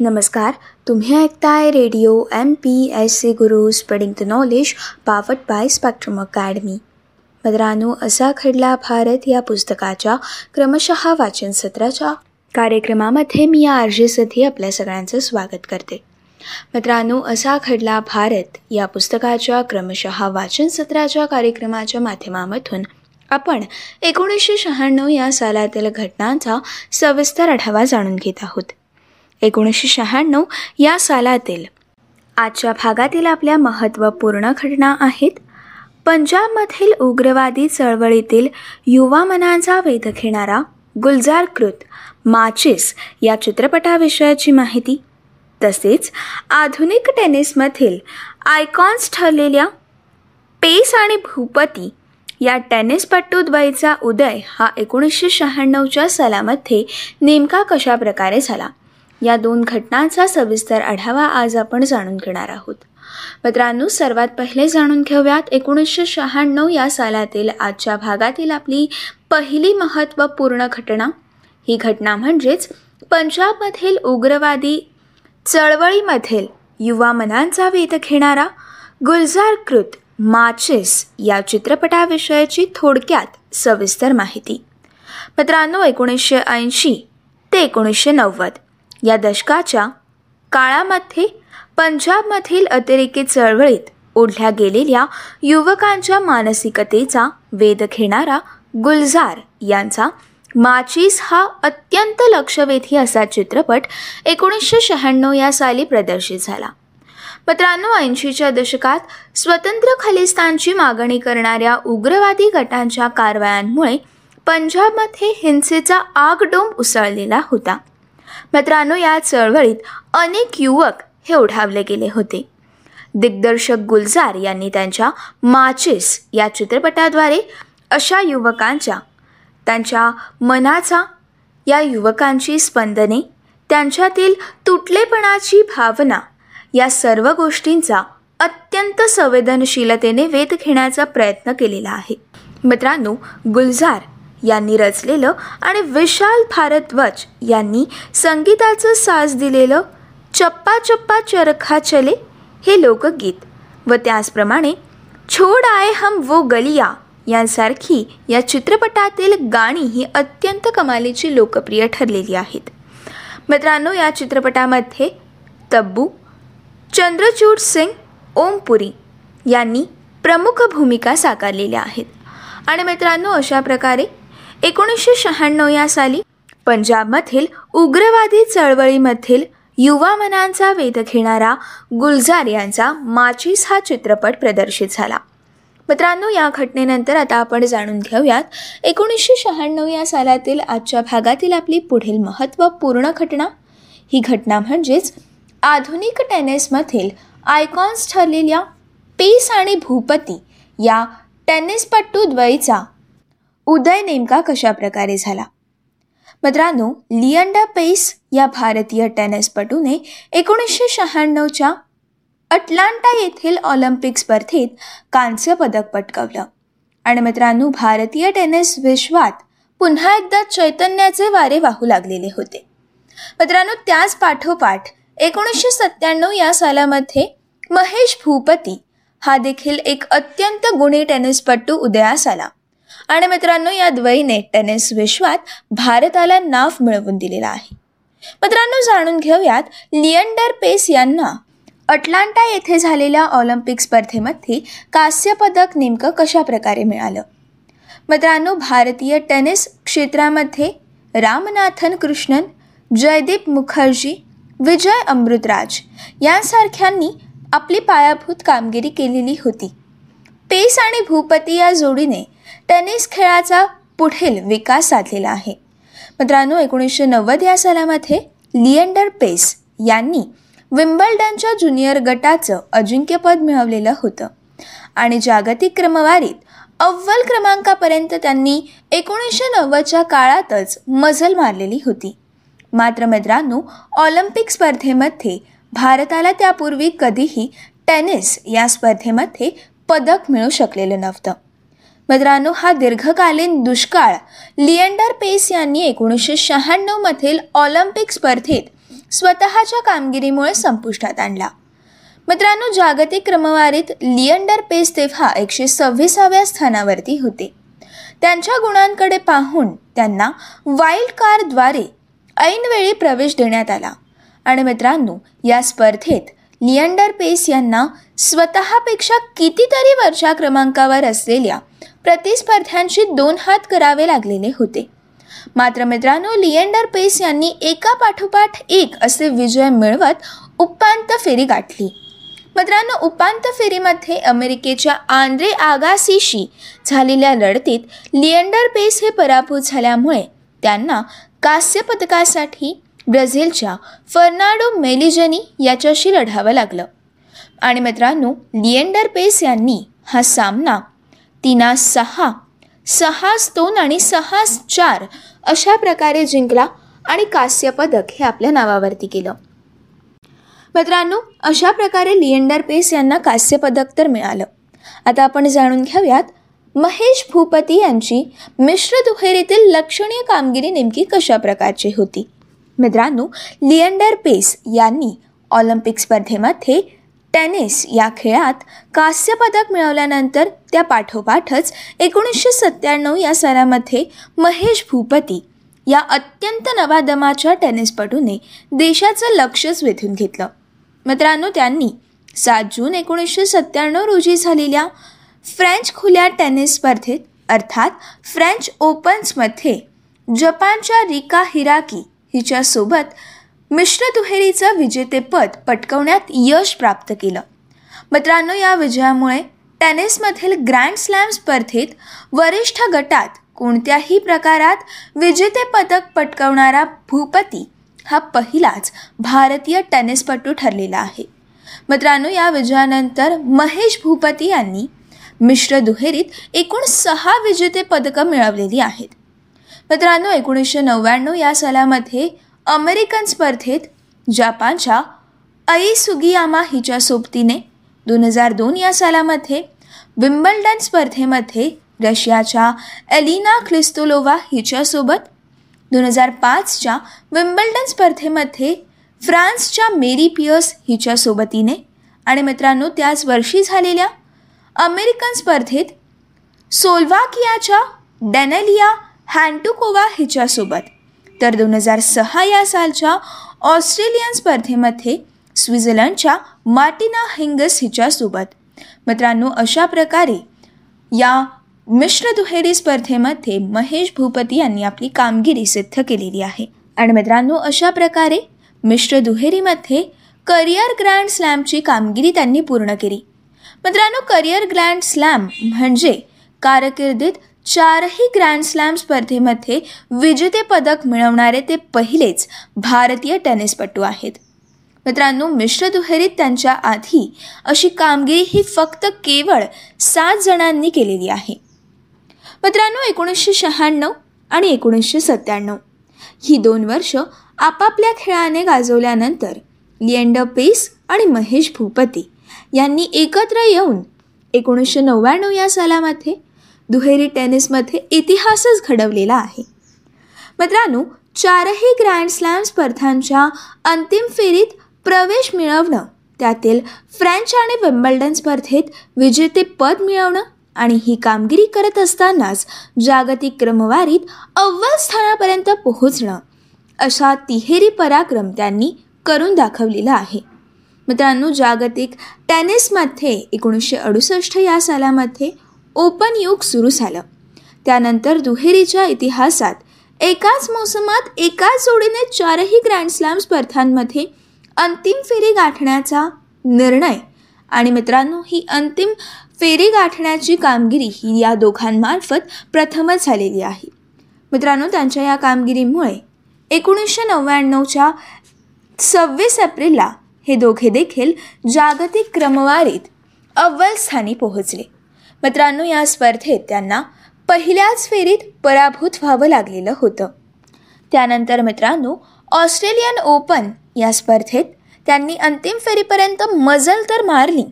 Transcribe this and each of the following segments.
नमस्कार तुम्ही ऐकताय radio M P S C Guru spreading the knowledge powered by Spectrum Academy मित्रांनो असा खडला भारत या पुस्तकाच्या क्रमशः वाचन सत्राच्या कार्यक्रमामध्ये मी या आरजेसाठी आपल्या सगळ्यांचं स्वागत करते. मित्रांनो असा खडला भारत या पुस्तकाच्या क्रमशः वाचन सत्राच्या कार्यक्रमाच्या माध्यमामधून आपण एकोणीसशे शहाण्णव या सालातील घटनांचा सविस्तर आढावा जाणून घेत आहोत. एकोणीसशे शहाण्णव या सालातील. आजच्या भागातील आपल्या महत्त्वपूर्ण घटना आहेत. पंजाबमधील उग्रवादी चळवळीतील युवा मनांचा वेध घेणारा गुलजारकृत माचिस या चित्रपटाविषयाची माहिती. तसेच आधुनिक टेनिसमधील आयकॉन्स ठरलेल्या पेस आणि भूपती या टेनिसपट्टूद्वयचा उदय हा एकोणीसशे शहाण्णवच्या सालामध्ये नेमका कशा प्रकारे झाला? या दोन घटनांचा सविस्तर आढावा आज आपण जाणून घेणार आहोत. मित्रांनो सर्वात पहिले जाणून घेऊयात एकोणीसशे शहाण्णव या सालातील आजच्या भागातील आपली पहिली महत्त्वपूर्ण घटना. ही घटना म्हणजेच पंजाबमधील उग्रवादी चळवळीमधील युवा मनांचा वेध घेणारा गुलजारकृत माचेस माचिस या चित्रपटाविषयीची थोडक्यात सविस्तर माहिती. मित्रांनो एकोणीसशे ऐंशी ते एकोणीसशे नव्वद या दशकाच्या काळामध्ये पंजाबमधील अतिरेकी चळवळीत ओढल्या गेलेल्या युवकांच्या मानसिकतेचा वेध घेणारा गुलजार यांचा माचीस हा अत्यंत लक्षवेधी असा चित्रपट एकोणीसशे शहाण्णव या साली प्रदर्शित झाला. मित्रांनो ऐंशीच्या दशकात स्वतंत्र खलिस्तानची मागणी करणाऱ्या उग्रवादी गटांच्या कारवायांमुळे पंजाबमध्ये हिंसेचा आगडोंब उसळलेला होता. मित्रांनो या चळवळीत अनेक युवक हे उठावले गेले होते. दिग्दर्शक गुलजार यांनी त्यांच्या माचिस या चित्रपटाद्वारे अशा युवकांच्या त्यांच्या मनाचा या युवकांची स्पंदने त्यांच्यातील तुटलेपणाची भावना या सर्व गोष्टींचा अत्यंत संवेदनशीलतेने वेध घेण्याचा प्रयत्न केलेला आहे. मित्रांनो गुलजार यांनी रचलेलं आणि विशाल भारद्वाज यांनी संगीताचं साज दिलेलं चप्पा चप्पा चरखा चले हे लोकगीत व त्याचप्रमाणे छोड आय हम वो गलिया यांसारखी या चित्रपटातील गाणी ही अत्यंत कमालीची लोकप्रिय ठरलेली आहेत. मित्रांनो या चित्रपटामध्ये तब्बू चंद्रचूड सिंग ओमपुरी यांनी प्रमुख भूमिका साकारलेल्या आहेत. आणि मित्रांनो अशा प्रकारे एकोणीसशे शहाण्णव या साली पंजाबमधील उग्रवादी चळवळीमधील युवा मनांचा वेध घेणारा गुलजार यांचा माचीस हा चित्रपट प्रदर्शित झाला. मित्रांनो या घटनेनंतर आता आपण जाणून घेऊयात एकोणीसशे शहाण्णव या सालातील आजच्या भागातील आपली पुढील महत्त्वपूर्ण घटना. ही घटना म्हणजेच आधुनिक टेनिसमधील आयकॉन्स ठरलेल्या पेस आणि भूपती या टेनिसपट्टू द्वयीचा उदय नेमका कशा प्रकारे झाला? मित्रांनो लियंडा पेस या भारतीय टेनिसपटूने एकोणीसशे शहाण्णवच्या अटलांटा येथील ऑलिम्पिक स्पर्धेत कांस्य पदक पटकावलं. आणि मित्रांनो भारतीय टेनिस विश्वात पुन्हा एकदा चैतन्याचे वारे वाहू लागलेले होते. मित्रांनो त्याच पाठोपाठ एकोणीसशे सत्त्याण्णव या सालामध्ये महेश भूपती हा देखील एक अत्यंत गुणी टेनिसपटू उदयास आला. आणि मित्रांनो या द्वयीने टेनिस विश्वात भारताला नाव मिळवून दिलेला आहे. मित्रांनो जाणून घेऊयात लिएंडर पेस यांना. अटलांटा येथे झालेल्या ऑलिम्पिक स्पर्धेमध्ये कांस्य पदक नेमकं कशा प्रकारे मिळालं? मित्रांनो भारतीय टेनिस क्षेत्रामध्ये रामनाथन कृष्णन जयदीप मुखर्जी विजय अमृतराज यांसारख्यांनी आपली पायाभूत कामगिरी केलेली होती. पेस आणि भूपती या जोडीने टेनिस खेळाचा पुढील विकास साधलेला आहे. मित्रांनो एकोणीसशे नव्वद या सालामध्ये लिएंडर पेस यांनी विम्बल्डनच्या ज्युनियर गटाचं अजिंक्यपद मिळवलेलं होतं. आणि जागतिक क्रमवारीत अव्वल क्रमांकापर्यंत त्यांनी एकोणीसशे नव्वदच्या काळातच मजल मारलेली होती. मात्र मित्रांनो ऑलिम्पिक स्पर्धेमध्ये भारताला त्यापूर्वी कधीही टेनिस या स्पर्धेमध्ये पदक मिळू शकलेलं नव्हतं. मित्रांनो हा दीर्घकालीन दुष्काळ लिएंडर पेस यांनी एकोणीसशे शहाण्णवमधील ऑलिम्पिक स्पर्धेत स्वतःच्या कामगिरीमुळे संपुष्टात आणला. मित्रांनो जागतिक क्रमवारीत लिअंडर पेस तेव्हा एकशे सव्वीसाव्या स्थानावरती होते. त्यांच्या गुणांकडे पाहून त्यांना वाईल्ड कार्डद्वारे ऐनवेळी प्रवेश देण्यात आला. आणि मित्रांनो या स्पर्धेत लिअंडर पेस यांना स्वतःपेक्षा कितीतरी वरच्या क्रमांकावर असलेल्या प्रतिस्पर्ध्यांशी दोन हात करावे लागलेले होते. मात्र मित्रांनो लिएंडर पेस यांनी एका पाठोपाठ एक असे विजय मिळवत उपांत फेरी गाठली. मित्रांनो उपांत फेरीमध्ये अमेरिकेच्या आंद्रे आगासीशी झालेल्या लढतीत लिएंडर पेस हे पराभूत झाल्यामुळे त्यांना कांस्य पदकासाठी ब्राझीलच्या फर्नाडो मेलिजनी याच्याशी लढावं लागलं. आणि मित्रांनो लिएंडर पेस यांनी हा सामना तिना सहा सहा दोन आणि सहाच चार अशा प्रकारे जिंकला आणि कांस्य पदक हे आपल्या नावावरती केलं. मित्रांनो अशा प्रकारे लिएंडर पेस यांना कांस्य पदक तर मिळालं. आता आपण जाणून घेऊयात महेश भूपती यांची मिश्र दुहेरीतील लक्षणीय कामगिरी नेमकी कशा प्रकारची होती? मित्रांनो लिएंडर पेस यांनी ऑलिम्पिक स्पर्धेमध्ये टेनिस या खेळात कांस्य पदक मिळवल्यानंतर त्या पाठोपाठच एकोणीसशे सत्त्याण्णव या सरामध्ये महेश भूपती या अत्यंत नवादमाच्या टेनिसपटूने देशाचं लक्षच वेधून घेतलं. मित्रांनो त्यांनी सात जून एकोणीसशे सत्त्याण्णव रोजी झालेल्या फ्रेंच खुल्या टेनिस स्पर्धेत अर्थात फ्रेंच ओपन्समध्ये जपानच्या रिका हिराकी हिच्यासोबत मिश्र दुहेरीचं विजेतेपद पटकवण्यात यश प्राप्त केलं. मित्रांनो या विजयामुळे टेनिसमधील ग्रँड स्लॅम स्पर्धेत वरिष्ठ गटात कोणत्याही प्रकारात विजेते पदक पटकवणारा भूपती हा पहिलाच भारतीय टेनिसपटू ठरलेला आहे. मित्रांनो या विजयानंतर महेश भूपती यांनी मिश्र दुहेरीत एकूण सहा विजेते पदकं मिळवलेली आहेत. मित्रांनो एकोणीसशे नव्याण्णव या सालामध्ये अमेरिकन स्पर्धेत जपानच्या अई सुगियामा हिच्या सोबतीने दोन हजार दोन या सालामध्ये विम्बल्डन स्पर्धेमध्ये रशियाच्या एलिना क्लिस्तोलोवा हिच्यासोबत दोन हजार पाचच्या विम्बल्डन स्पर्धेमध्ये फ्रान्सच्या मेरी पियर्स हिच्या सोबतीने आणि मित्रांनो त्याच वर्षी झालेल्या अमेरिकन स्पर्धेत सोल्वाकियाच्या डेनेलिया हँटुकोवा हिच्यासोबत. तर दोन हजार सहा या सालच्या ऑस्ट्रेलियन स्पर्धेमध्ये स्वित्झर्लंडच्या मार्टिना हिंगस हिच्यासोबत. मित्रांनो अशा प्रकारे या मिश्र दुहेरी स्पर्धेमध्ये महेश भूपती यांनी आपली कामगिरी सिद्ध केलेली आहे. आणि मित्रांनो अशा प्रकारे मिश्र दुहेरीमध्ये करिअर ग्रँड स्लॅमची कामगिरी त्यांनी पूर्ण केली. मित्रांनो करिअर ग्रँड स्लॅम म्हणजे कारकिर्दीत चारही ग्रँड स्लॅम स्पर्धेमध्ये विजेते पदक मिळवणारे ते पहिलेच भारतीय टेनिसपटू आहेत. मित्रांनो मिश्र दुहेरीत त्यांच्या आधी अशी कामगिरी ही फक्त केवळ सात जणांनी केलेली आहे. मित्रांनो एकोणीसशे शहाण्णव आणि एकोणीसशे सत्त्याण्णव. ही दोन वर्ष आपापल्या खेळाने गाजवल्यानंतर लिएंडर पेस आणि महेश भूपती यांनी एकत्र येऊन एकोणीसशे नव्याण्णव या सालामध्ये दुहेरी टेनिसमध्ये इतिहासच घडवलेला आहे. मित्रांनो चारही ग्रँड स्लॅम स्पर्धांच्या अंतिम फेरीत प्रवेश मिळवणं त्यातील फ्रेंच आणि विम्बल्डन स्पर्धेत विजेतेपद मिळवणं आणि ही कामगिरी करत असतानाच जागतिक क्रमवारीत अव्वल स्थानापर्यंत पोहोचणं असा तिहेरी पराक्रम त्यांनी करून दाखवलेला आहे. मित्रांनो जागतिक टेनिसमध्ये एकोणीसशे अडुसष्ट या सालामध्ये ओपन युग सुरू झालं. त्यानंतर दुहेरीच्या इतिहासात एकाच मोसमात एकाच जोडीने चारही ग्रँड स्लॅम स्पर्धांमध्ये अंतिम फेरी गाठण्याचा निर्णय. आणि मित्रांनो ही अंतिम फेरी गाठण्याची कामगिरी ही या दोघांमार्फत प्रथमच झालेली आहे. मित्रांनो त्यांच्या या कामगिरीमुळे एकोणीसशे नव्याण्णवच्या सव्वीस एप्रिलला हे दोघे देखील जागतिक क्रमवारीत अव्वल स्थानी पोहोचले. मित्रांनो या स्पर्धेत त्यांना पहिल्याच फेरीत पराभूत व्हावं लागलेलं होतं. त्यानंतर मित्रांनो ऑस्ट्रेलियन ओपन या स्पर्धेत त्यांनी अंतिम फेरीपर्यंत मजल तर मारली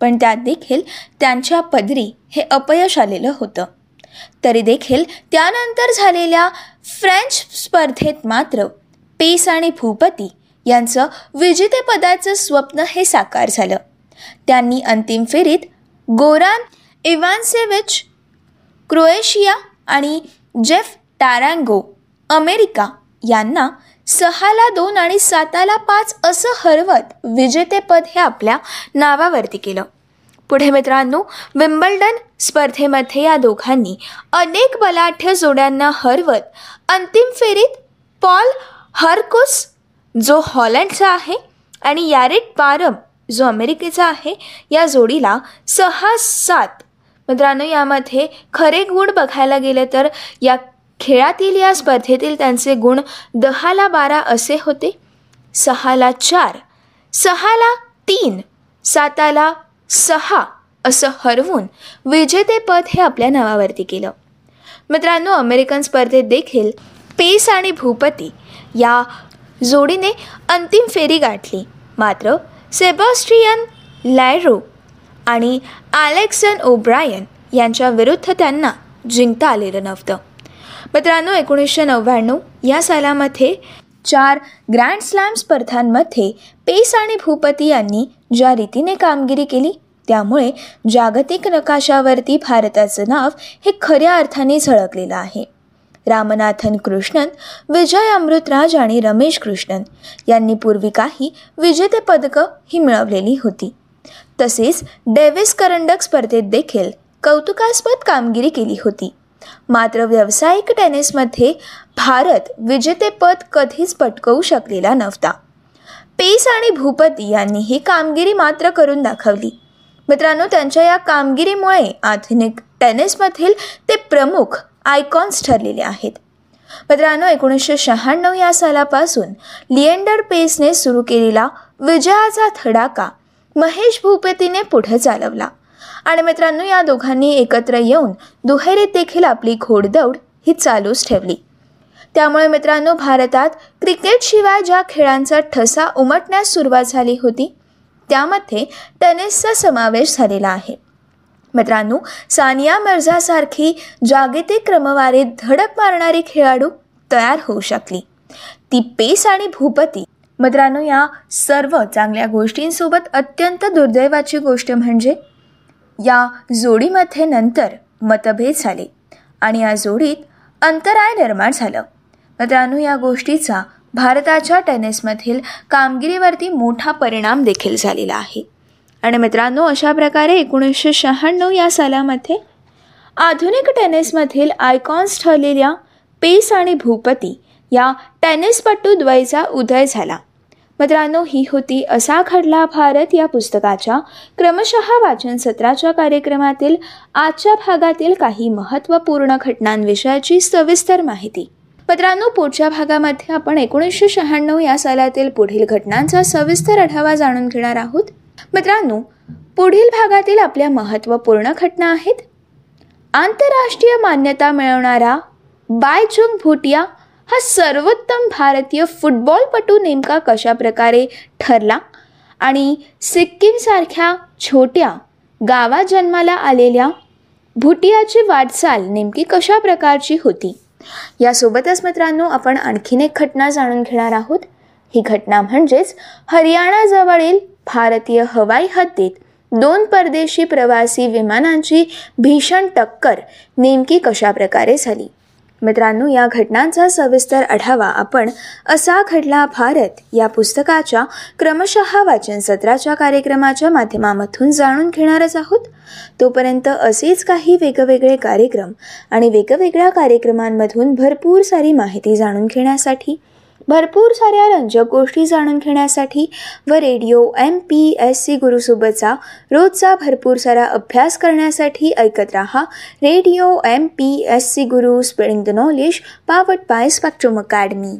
पण त्यात देखील त्यांच्या पदरी हे अपयश आलेलं होतं. तरी देखील त्यानंतर झालेल्या फ्रेंच स्पर्धेत मात्र पेस आणि भूपती यांचं विजेतेपदाचं स्वप्न हे साकार झालं. त्यांनी अंतिम फेरीत गोरान इव्हान्सेविच क्रोएशिया आणि जेफ टारँगो अमेरिका यांना सहाला दोन आणि साताला पाच असं हरवत विजेतेपद हे आपल्या नावावरती केलं. पुढे मित्रांनो विम्बल्डन स्पर्धेमध्ये या दोघांनी अनेक बलाढ्य जोड्यांना हरवत अंतिम फेरीत पॉल हरकुस जो हॉलंडचा आहे आणि यारेट पारम जो अमेरिकेचा आहे या जोडीला सहा सात मित्रांनो यामध्ये खरे गुण बघायला गेले तर या खेळातील या स्पर्धेतील त्यांचे गुण दहाला बारा असे होते. सहाला चार सहाला तीन साताला सहा असं हरवून विजेतेपद हे आपल्या नावावरती केलं. मित्रांनो अमेरिकन स्पर्धेत देखील पेस आणि भूपती या जोडीने अंतिम फेरी गाठली. मात्र सेबॉस्ट्रियन लॅरो आणि अलेक्सन ओब्रायन यांच्या विरुद्ध त्यांना जिंकता आलेलं नव्हतं. मित्रांनो एकोणीसशे नव्याण्णव या सालामध्ये चार ग्रँड स्लॅम स्पर्धांमध्ये पेस आणि भूपती यांनी ज्या रीतीने कामगिरी केली त्यामुळे जागतिक नकाशावरती भारताचं नाव हे खऱ्या अर्थाने झळकलेलं आहे. रामनाथन कृष्णन विजय अमृतराज आणि रमेश कृष्णन यांनी पूर्वी काही विजेते पदकं ही मिळवलेली होती. तसेच डेव्हिस करंडक स्पर्धेत देखील कौतुकास्पद कामगिरी केली होती. मात्र व्यावसायिक टेनिसमध्ये भारत विजेतेपद कधीच पटकवू शकलेला नव्हता. पेस आणि भूपती यांनी ही कामगिरी मात्र करून दाखवली. मित्रांनो त्यांच्या या कामगिरीमुळे आधुनिक टेनिसमधील ते प्रमुख आयकॉन्स ठरलेले आहेत. मित्रांनो एकोणीसशे शहाण्णव या सालापासून लिएंडर पेसने सुरू केलेला विजयाचा थडाका महेश भूपतीने पुढे चालवला. आणि मित्रांनो या दोघांनी एकत्र येऊन दुहेरीत देखील आपली घोडदौड ही चालूच ठेवली. त्यामुळे मित्रांनो भारतात क्रिकेटशिवाय ज्या खेळांचा ठसा उमटण्यास सुरुवात झाली होती त्यामध्ये टेनिसचा समावेश झालेला आहे. मित्रांनो सानिया मिर्झासारखी जागतिक क्रमवारीत धडक मारणारी खेळाडू तयार होऊ शकली. ती पेस आणि भूपती मित्रांनो या सर्व चांगल्या गोष्टींसोबत अत्यंत दुर्दैवाची गोष्ट म्हणजे या जोडीमध्ये नंतर मतभेद झाले आणि या जोडीत अंतराय निर्माण झालं. मित्रांनो या गोष्टीचा भारताच्या टेनिसमधील कामगिरीवरती मोठा परिणाम देखील झालेला आहे. आणि मित्रांनो अशा प्रकारे एकोणीसशे शहाण्णव या सालामध्ये आधुनिक टेनिसमधील आयकॉन्स ठरलेल्या पेस आणि भूपती या टेनिसपटू द्वयचा उदय झाला. मित्रांनो ही होती असा घडला भारत या पुस्तकाच्या क्रमशः वाचन सत्राच्या कार्यक्रमातील आजच्या भागातील काही महत्त्वपूर्ण घटनांविषयाची सविस्तर माहिती. मित्रांनो पुढच्या भागामध्ये आपण एकोणीसशे शहाण्णव या सालातील पुढील घटनांचा सविस्तर आढावा जाणून घेणार आहोत. मित्रांनो पुढील भागातील आपल्या महत्त्वपूर्ण घटना आहेत. आंतरराष्ट्रीय मान्यता मिळवणारा बायचुंग भुटिया हा सर्वोत्तम भारतीय फुटबॉलपटू नेमका कशा प्रकारे ठरला? आणि सिक्कीमसारख्या छोट्या गावात जन्माला आलेल्या भुटियाची वाटचाल नेमकी कशा प्रकारची होती? यासोबतच मित्रांनो आपण आणखीन एक घटना जाणून घेणार आहोत. ही घटना म्हणजेच हरियाणाजवळील भारतीय हवाई हद्दीत दोन परदेशी प्रवासी विमानांची भीषण टक्कर नेमकी कशा प्रकारे झाली? मित्रांनो या घटनांचा सविस्तर आढावा आपण असा घडला भारत या पुस्तकाच्या क्रमशः वाचन सत्राच्या कार्यक्रमाच्या माध्यमामधून जाणून घेणारच आहोत. तोपर्यंत असेच काही वेगवेगळे कार्यक्रम आणि वेगवेगळ्या कार्यक्रमांमधून भरपूर सारी माहिती जाणून घेण्यासाठी भरपूर साऱ्या रंजक गोष्टी जाणून घेण्यासाठी व radio M P S C गुरुसोबतचा रोजचा भरपूर सारा अभ्यास करण्यासाठी ऐकत राहा. Radio M P S C Guru spreading the knowledge powered by Spectrum Academy.